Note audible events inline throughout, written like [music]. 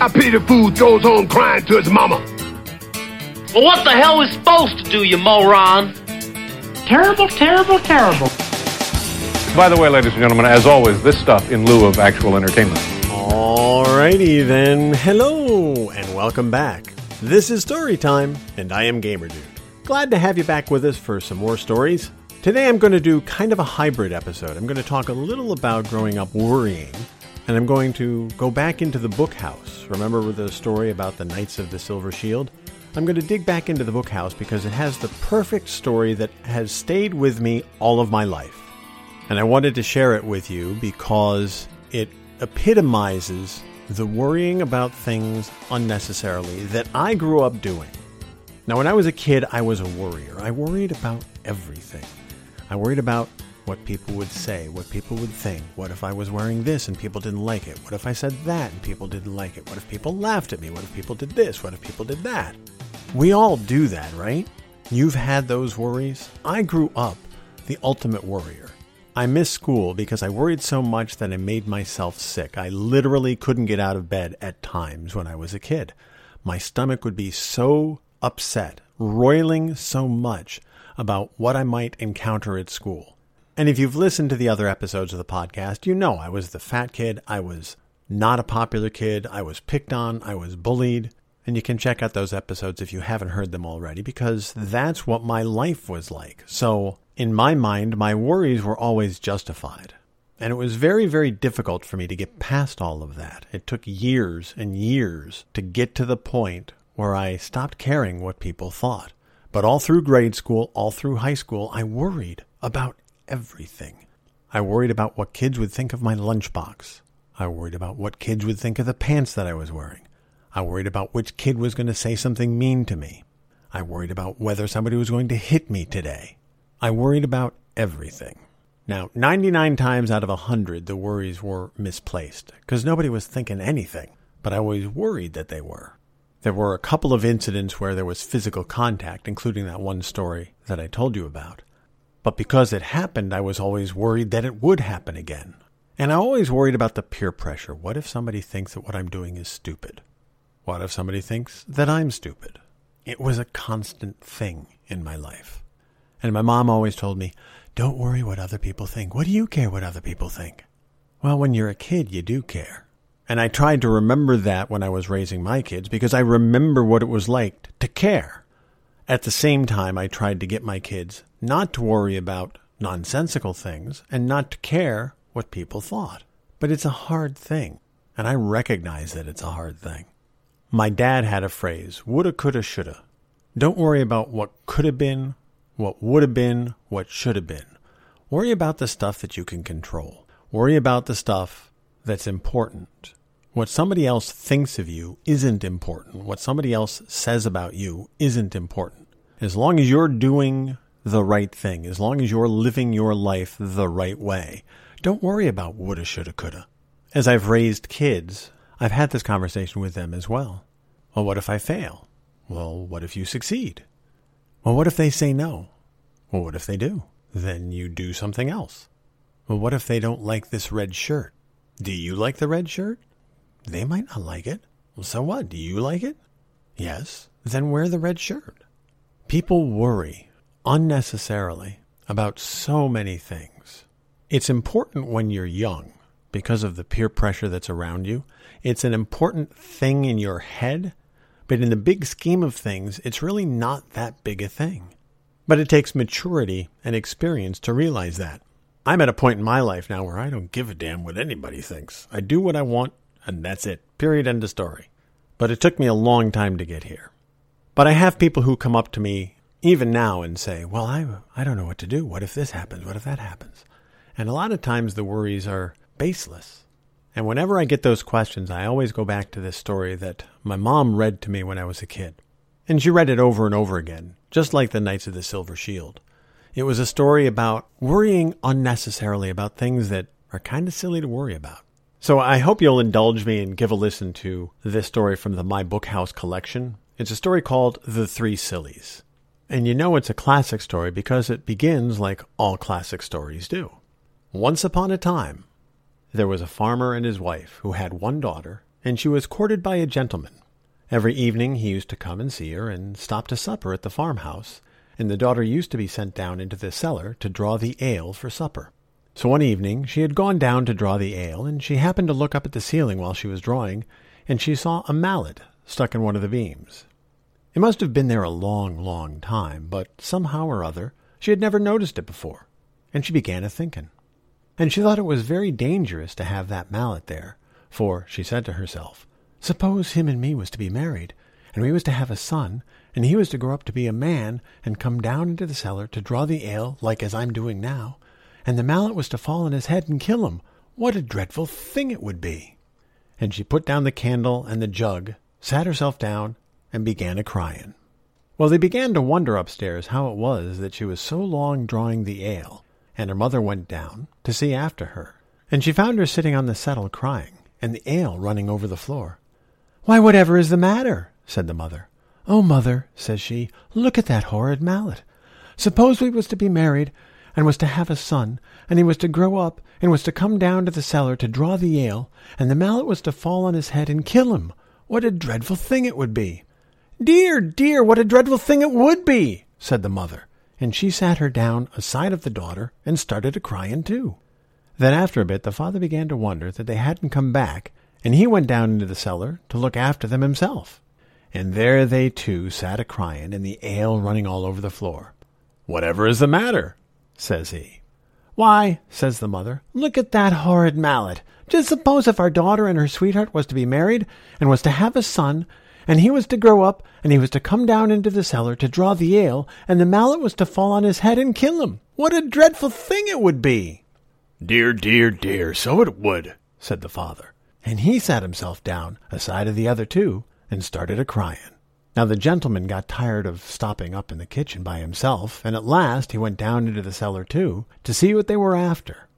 I pity the fool goes home crying to his mama. Well, what the hell is supposed to do, you moron? Terrible, terrible, terrible. By the way, ladies and gentlemen, as always, this stuff in lieu of actual entertainment. Alrighty then, hello and welcome back. This is Story Time, and I am Gamer Dude. Glad to have you back with us for some more stories. Today I'm going to do kind of a hybrid episode. I'm going to talk a little about growing up worrying, and I'm going to go back into the book house. Remember the story about the Knights of the Silver Shield? I'm going to dig back into the book house because it has the perfect story that has stayed with me all of my life. And I wanted to share it with you because it epitomizes the worrying about things unnecessarily that I grew up doing. Now, when I was a kid, I was a worrier. I worried about everything. I worried about what people would say, what people would think. What if I was wearing this and people didn't like it? What if I said that and people didn't like it? What if people laughed at me? What if people did this? What if people did that? We all do that, right? You've had those worries. I grew up the ultimate worrier. I missed school because I worried so much that I made myself sick. I literally couldn't get out of bed at times when I was a kid. My stomach would be so upset, roiling so much about what I might encounter at school. And if you've listened to the other episodes of the podcast, you know I was the fat kid. I was not a popular kid. I was picked on. I was bullied. And you can check out those episodes if you haven't heard them already, because that's what my life was like. So, in my mind, my worries were always justified. And it was very, very difficult for me to get past all of that. It took years and years to get to the point where I stopped caring what people thought. But all through grade school, all through high school, I worried about everything. I worried about what kids would think of my lunchbox. I worried about what kids would think of the pants that I was wearing. I worried about which kid was going to say something mean to me. I worried about whether somebody was going to hit me today. I worried about everything. Now, 99 times out of 100, the worries were misplaced because nobody was thinking anything, but I always worried that they were. There were a couple of incidents where there was physical contact, including that one story that I told you about. But because it happened, I was always worried that it would happen again. And I always worried about the peer pressure. What if somebody thinks that what I'm doing is stupid? What if somebody thinks that I'm stupid? It was a constant thing in my life. And my mom always told me, don't worry what other people think. What do you care what other people think? Well, when you're a kid, you do care. And I tried to remember that when I was raising my kids because I remember what it was like to care. At the same time, I tried to get my kids not to worry about nonsensical things and not to care what people thought. But it's a hard thing, and I recognize that it's a hard thing. My dad had a phrase woulda, coulda, shoulda. Don't worry about what could have been, what would have been, what should have been. Worry about the stuff that you can control. Worry about the stuff that's important. What somebody else thinks of you isn't important. What somebody else says about you isn't important. As long as you're doing the right thing, as long as you're living your life the right way, don't worry about woulda, shoulda, coulda. As I've raised kids, I've had this conversation with them as well. Well, what if I fail? Well, what if you succeed? Well, what if they say no? Well, what if they do? Then you do something else. Well, what if they don't like this red shirt? Do you like the red shirt? They might not like it. Well, so what? Do you like it? Yes. Then wear the red shirt. People worry unnecessarily about so many things. It's important when you're young because of the peer pressure that's around you. It's an important thing in your head, but in the big scheme of things, it's really not that big a thing. But it takes maturity and experience to realize that. I'm at a point in my life now where I don't give a damn what anybody thinks. I do what I want, and that's it. Period. End of story. But it took me a long time to get here. But I have people who come up to me even now and say, Well, I, I don't know what to do. What if this happens? What if that happens? And a lot of times the worries are baseless. And whenever I get those questions, I always go back to this story that my mom read to me when I was a kid. And she read it over and over again, just like the Knights of the Silver Shield. It was a story about worrying unnecessarily about things that are kind of silly to worry about. So I hope you'll indulge me and give a listen to this story from the My Book House collection. It's a story called The Three Sillies. And you know it's a classic story because it begins like all classic stories do. Once upon a time, there was a farmer and his wife who had one daughter and she was courted by a gentleman. Every evening he used to come and see her and stop to supper at the farmhouse, and the daughter used to be sent down into the cellar to draw the ale for supper. So one evening she had gone down to draw the ale, and she happened to look up at the ceiling while she was drawing, and she saw a mallet stuck in one of the beams. It must have been there a long, long time, but somehow or other she had never noticed it before, and she began a thinking. And she thought it was very dangerous to have that mallet there, for, she said to herself, suppose him and me was to be married, and we was to have a son, and he was to grow up to be a man and come down into the cellar to draw the ale like as I'm doing now, and the mallet was to fall on his head and kill him. What a dreadful thing it would be! And she put down the candle and the jug, sat herself down, and began a crying. Well, they began to wonder upstairs how it was that she was so long drawing the ale, and her mother went down to see after her, and she found her sitting on the settle crying, and the ale running over the floor. Why, whatever is the matter? said the mother. Oh, mother, says she, look at that horrid mallet. Suppose we was to be married, and was to have a son, and he was to grow up, and was to come down to the cellar to draw the ale, and the mallet was to fall on his head and kill him. What a dreadful thing it would be! Dear, dear, what a dreadful thing it would be! said the mother and she sat her down aside of the daughter and started a crying too. Then after a bit the father began to wonder that they hadn't come back, and he went down into the cellar to look after them himself. And there they two sat a crying, and the ale running all over the floor. Whatever is the matter? says he. Why, says the mother, look at that horrid mallet. Just suppose if our daughter and her sweetheart was to be married, and was to have a son, and he was to grow up, and he was to come down into the cellar to draw the ale, and the mallet was to fall on his head and kill him. What a dreadful thing it would be! Dear, dear, dear, so it would, said the father. And he sat himself down aside of the other two and started a crying. Now the gentleman got tired of stopping up in the kitchen by himself, and at last he went down into the cellar too, to see what they were after.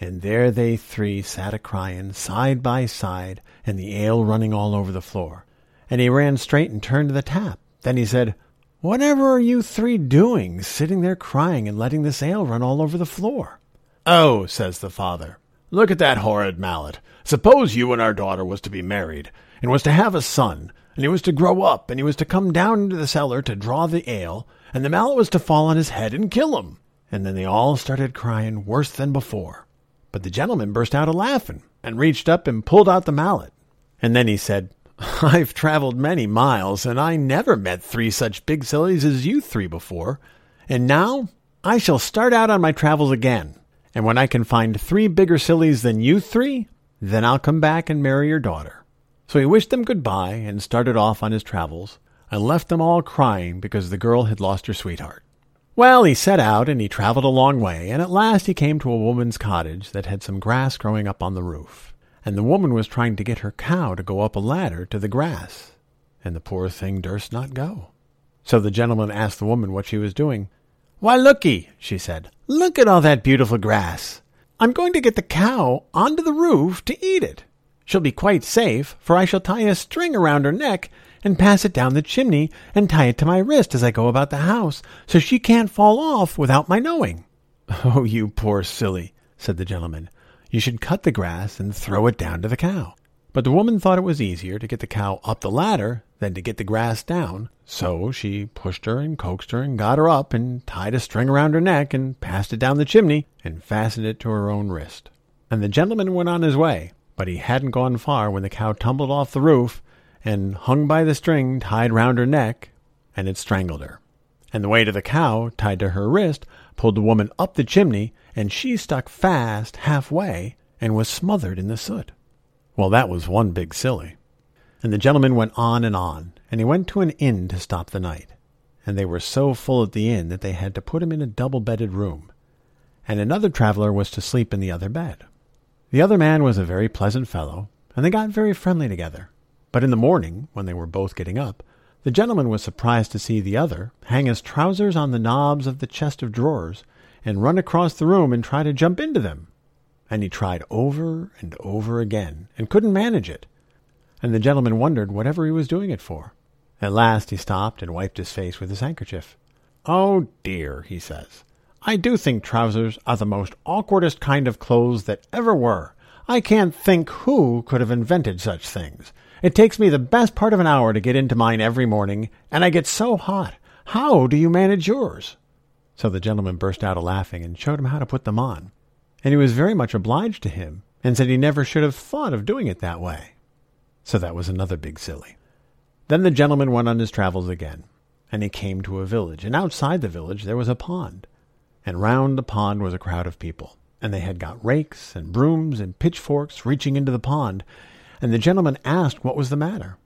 And there they three sat a crying, side by side, and the ale running all over the floor and he ran straight and turned to the tap. Then he said, Whatever are you three doing, sitting there crying and letting this ale run all over the floor? Oh, says the father, look at that horrid mallet. Suppose you and our daughter was to be married, and was to have a son, and he was to grow up, and he was to come down into the cellar to draw the ale, and the mallet was to fall on his head and kill him. And then they all started crying worse than before. But the gentleman burst out a laughing, and reached up and pulled out the mallet. And then he said, [laughs] I've traveled many miles, and I never met three such big sillies as you three before. And now I shall start out on my travels again. And when I can find three bigger sillies than you three, then I'll come back and marry your daughter. So he wished them good-bye and started off on his travels, and left them all crying because the girl had lost her sweetheart. Well, he set out and he traveled a long way, and at last he came to a woman's cottage that had some grass growing up on the roof and the woman was trying to get her cow to go up a ladder to the grass, and the poor thing durst not go. So the gentleman asked the woman what she was doing. Why, look'ee, she said, look at all that beautiful grass. I'm going to get the cow onto the roof to eat it. She'll be quite safe, for I shall tie a string around her neck and pass it down the chimney and tie it to my wrist as I go about the house, so she can't fall off without my knowing. [laughs] Oh, you poor silly, said the gentleman. You should cut the grass and throw it down to the cow. But the woman thought it was easier to get the cow up the ladder than to get the grass down, so she pushed her and coaxed her and got her up and tied a string around her neck and passed it down the chimney and fastened it to her own wrist. And the gentleman went on his way, but he hadn't gone far when the cow tumbled off the roof and hung by the string tied round her neck, and it strangled her. And the weight of the cow, tied to her wrist, pulled the woman up the chimney and she stuck fast halfway and was smothered in the soot. Well, that was one big silly. And the gentleman went on and on, and he went to an inn to stop the night. And they were so full at the inn that they had to put him in a double bedded room. And another traveler was to sleep in the other bed. The other man was a very pleasant fellow, and they got very friendly together. But in the morning, when they were both getting up, the gentleman was surprised to see the other hang his trousers on the knobs of the chest of drawers and run across the room and try to jump into them. And he tried over and over again and couldn't manage it. And the gentleman wondered whatever he was doing it for. At last he stopped and wiped his face with his handkerchief. Oh dear, he says. I do think trousers are the most awkwardest kind of clothes that ever were. I can't think who could have invented such things. It takes me the best part of an hour to get into mine every morning, and I get so hot. How do you manage yours? So the gentleman burst out a laughing and showed him how to put them on. And he was very much obliged to him, and said he never should have thought of doing it that way. So that was another big silly. Then the gentleman went on his travels again, and he came to a village, and outside the village there was a pond, and round the pond was a crowd of people, and they had got rakes and brooms and pitchforks reaching into the pond, and the gentleman asked what was the matter.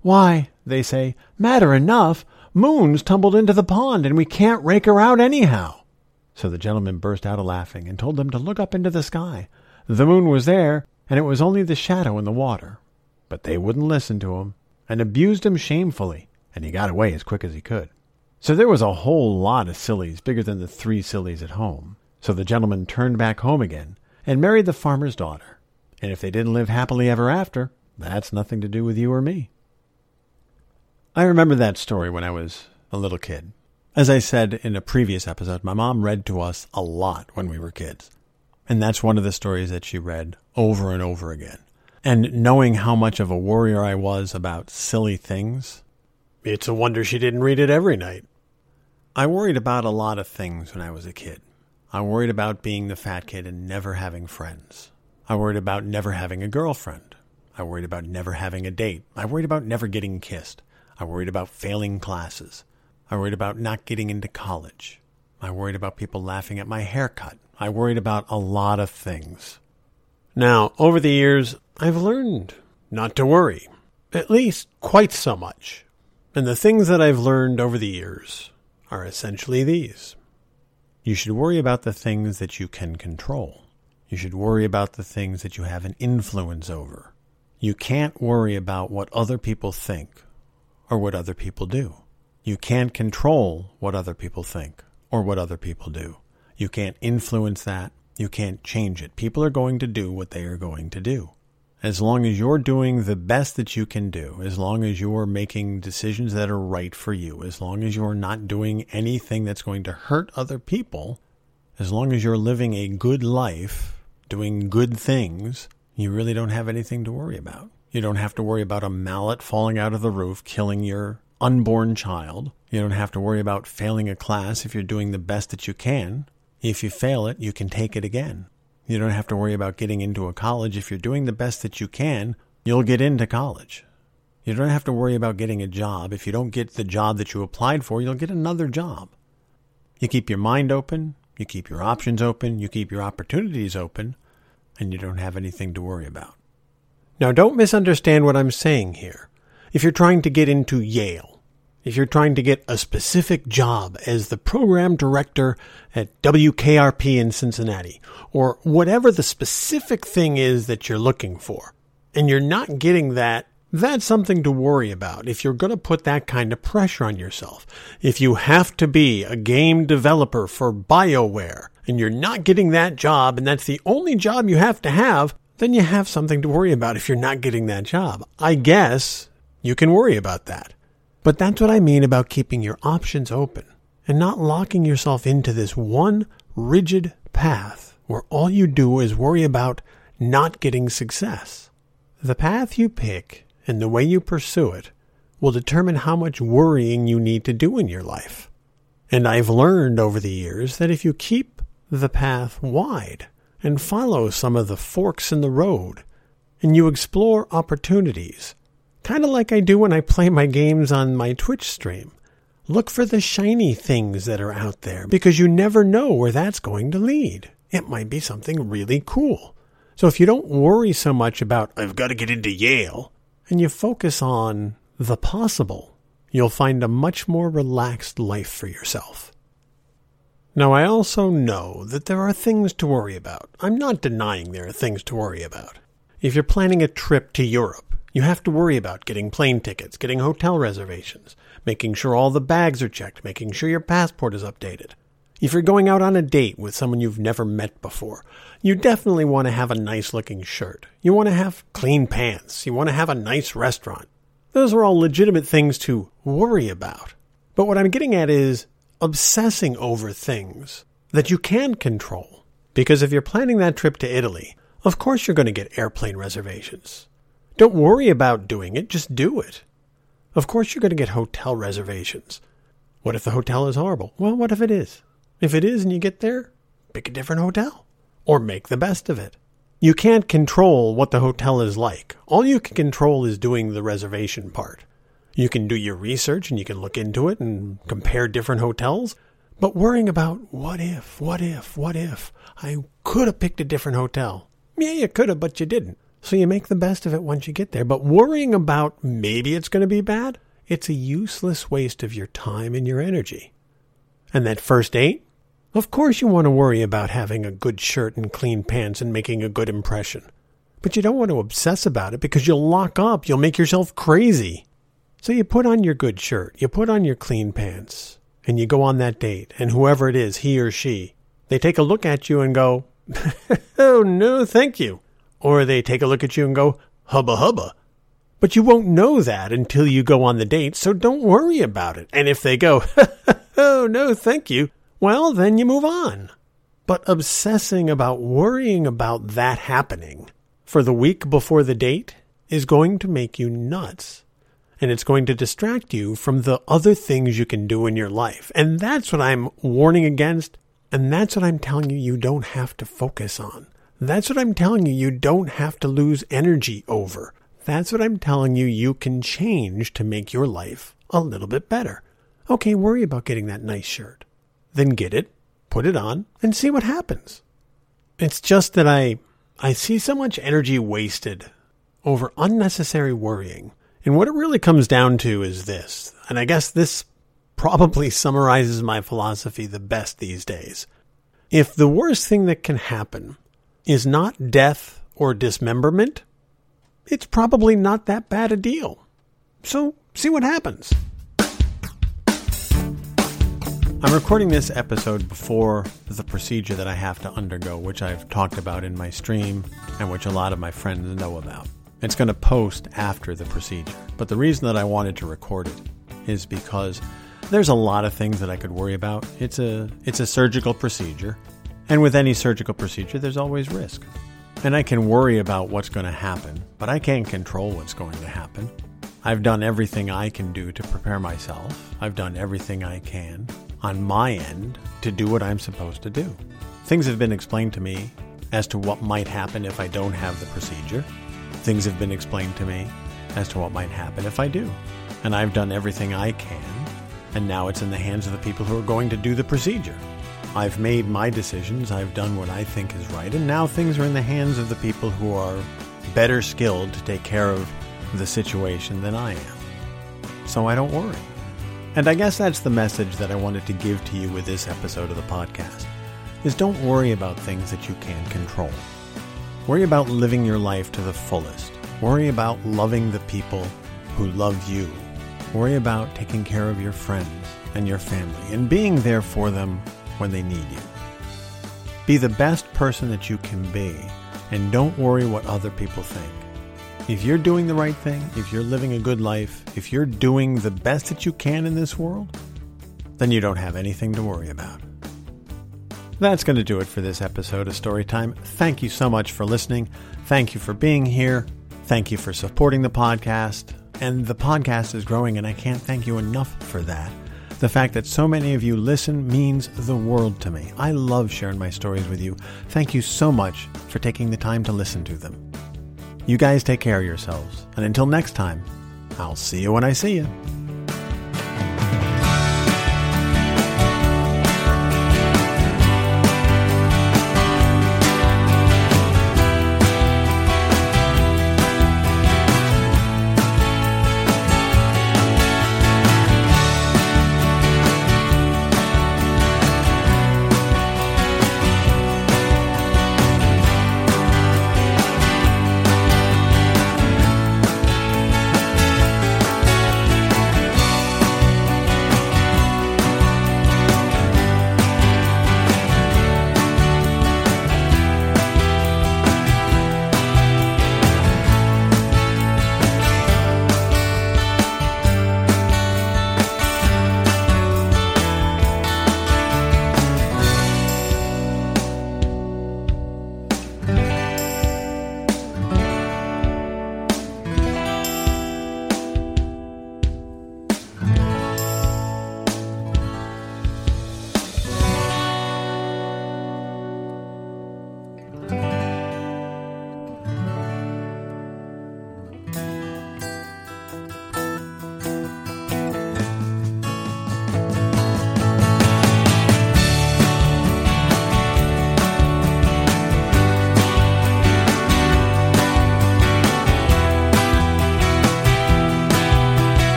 Why, they say, matter enough. Moon's tumbled into the pond, and we can't rake her out anyhow. So the gentleman burst out a laughing, and told them to look up into the sky. The moon was there, and it was only the shadow in the water. But they wouldn't listen to him, and abused him shamefully, and he got away as quick as he could. So there was a whole lot of sillies, bigger than the three sillies at home. So the gentleman turned back home again, and married the farmer's daughter. And if they didn't live happily ever after, that's nothing to do with you or me. I remember that story when I was a little kid. As I said in a previous episode, my mom read to us a lot when we were kids. And that's one of the stories that she read over and over again. And knowing how much of a worrier I was about silly things, it's a wonder she didn't read it every night. I worried about a lot of things when I was a kid. I worried about being the fat kid and never having friends. I worried about never having a girlfriend. I worried about never having a date. I worried about never getting kissed. I worried about failing classes. I worried about not getting into college. I worried about people laughing at my haircut. I worried about a lot of things. Now, over the years, I've learned not to worry, at least quite so much. And the things that I've learned over the years are essentially these. You should worry about the things that you can control. You should worry about the things that you have an influence over. You can't worry about what other people think or what other people do. You can't control what other people think or what other people do. You can't influence that. You can't change it. People are going to do what they are going to do. As long as you're doing the best that you can do, as long as you're making decisions that are right for you, as long as you're not doing anything that's going to hurt other people, as long as you're living a good life, doing good things, you really don't have anything to worry about. You don't have to worry about a mallet falling out of the roof, killing your unborn child. You don't have to worry about failing a class if you're doing the best that you can. If you fail it, you can take it again. You don't have to worry about getting into a college. If you're doing the best that you can, you'll get into college. You don't have to worry about getting a job. If you don't get the job that you applied for, you'll get another job. You keep your mind open, you keep your options open, you keep your opportunities open, and you don't have anything to worry about. Now, don't misunderstand what I'm saying here. If you're trying to get into Yale, if you're trying to get a specific job as the program director at WKRP in Cincinnati, or whatever the specific thing is that you're looking for, and you're not getting that, that's something to worry about if you're going to put that kind of pressure on yourself. If you have to be a game developer for BioWare, and you're not getting that job, and that's the only job you have to have, then you have something to worry about if you're not getting that job. I guess you can worry about that. But that's what I mean about keeping your options open and not locking yourself into this one rigid path where all you do is worry about not getting success. The path you pick and the way you pursue it will determine how much worrying you need to do in your life. And I've learned over the years that if you keep the path wide, and follow some of the forks in the road, and you explore opportunities, kind of like I do when I play my games on my Twitch stream. Look for the shiny things that are out there because you never know where that's going to lead. It might be something really cool. So if you don't worry so much about, I've got to get into Yale, and you focus on the possible, you'll find a much more relaxed life for yourself. Now, I also know that there are things to worry about. I'm not denying there are things to worry about. If you're planning a trip to Europe, you have to worry about getting plane tickets, getting hotel reservations, making sure all the bags are checked, making sure your passport is updated. If you're going out on a date with someone you've never met before, you definitely want to have a nice looking shirt. You want to have clean pants. You want to have a nice restaurant. Those are all legitimate things to worry about. But what I'm getting at is obsessing over things that you can control. Because if you're planning that trip to Italy, Of course you're going to get airplane reservations. Don't worry about doing it, just do it. Of course you're going to get hotel reservations. What if the hotel is horrible? Well, what if it is? If it is and you get there, pick a different hotel or make the best of it. You can't control what the hotel is like. All you can control is doing the reservation part. You can do your research and you can look into it and compare different hotels, but worrying about what if, what if, what if, I could have picked a different hotel. Yeah, you could have, but you didn't. So you make the best of it once you get there. But worrying about maybe it's going to be bad, it's a useless waste of your time and your energy. And that first date? Of course you want to worry about having a good shirt and clean pants and making a good impression. But you don't want to obsess about it because you'll lock up, you'll make yourself crazy. So you put on your good shirt, you put on your clean pants, and you go on that date, and whoever it is, he or she, they take a look at you and go, [laughs] Oh no, thank you. Or they take a look at you and go, Hubba hubba. But you won't know that until you go on the date, so don't worry about it. And if they go, [laughs] Oh no, thank you, well, then you move on. But obsessing about worrying about that happening for the week before the date is going to make you nuts. And it's going to distract you from the other things you can do in your life. And that's what I'm warning against. And that's what I'm telling you you don't have to focus on. That's what I'm telling you you don't have to lose energy over. That's what I'm telling you you can change to make your life a little bit better. Okay, worry about getting that nice shirt. Then get it, put it on, and see what happens. It's just that I I see so much energy wasted over unnecessary worrying. And what it really comes down to is this, and I guess this probably [laughs] summarizes my philosophy the best these days. If the worst thing that can happen is not death or dismemberment, it's probably not that bad a deal. So, see what happens. I'm recording this episode before the procedure that I have to undergo, which I've talked about in my stream and which a lot of my friends know about. It's going to post after the procedure. But the reason that I wanted to record it is because there's a lot of things that I could worry about. It's a it's a surgical procedure, and with any surgical procedure there's always risk. And I can worry about what's going to happen, but I can't control what's going to happen. I've done everything I can do to prepare myself. I've done everything I can on my end to do what I'm supposed to do. Things have been explained to me as to what might happen if I don't have the procedure. Things have been explained to me as to what might happen if I do. And I've done everything I can, and now it's in the hands of the people who are going to do the procedure. I've made my decisions, I've done what I think is right, and now things are in the hands of the people who are better skilled to take care of the situation than I am. So I don't worry. And I guess that's the message that I wanted to give to you with this episode of the podcast. Is don't worry about things that you can't control. Worry about living your life to the fullest. Worry about loving the people who love you. Worry about taking care of your friends and your family and being there for them when they need you. Be the best person that you can be and don't worry what other people think. If you're doing the right thing, if you're living a good life, if you're doing the best that you can in this world, then you don't have anything to worry about. That's going to do it for this episode of Storytime. Thank you so much for listening. Thank you for being here. Thank you for supporting the podcast. And the podcast is growing, and I can't thank you enough for that. The fact that so many of you listen means the world to me. I love sharing my stories with you. Thank you so much for taking the time to listen to them. You guys take care of yourselves. And until next time, I'll see you when I see you.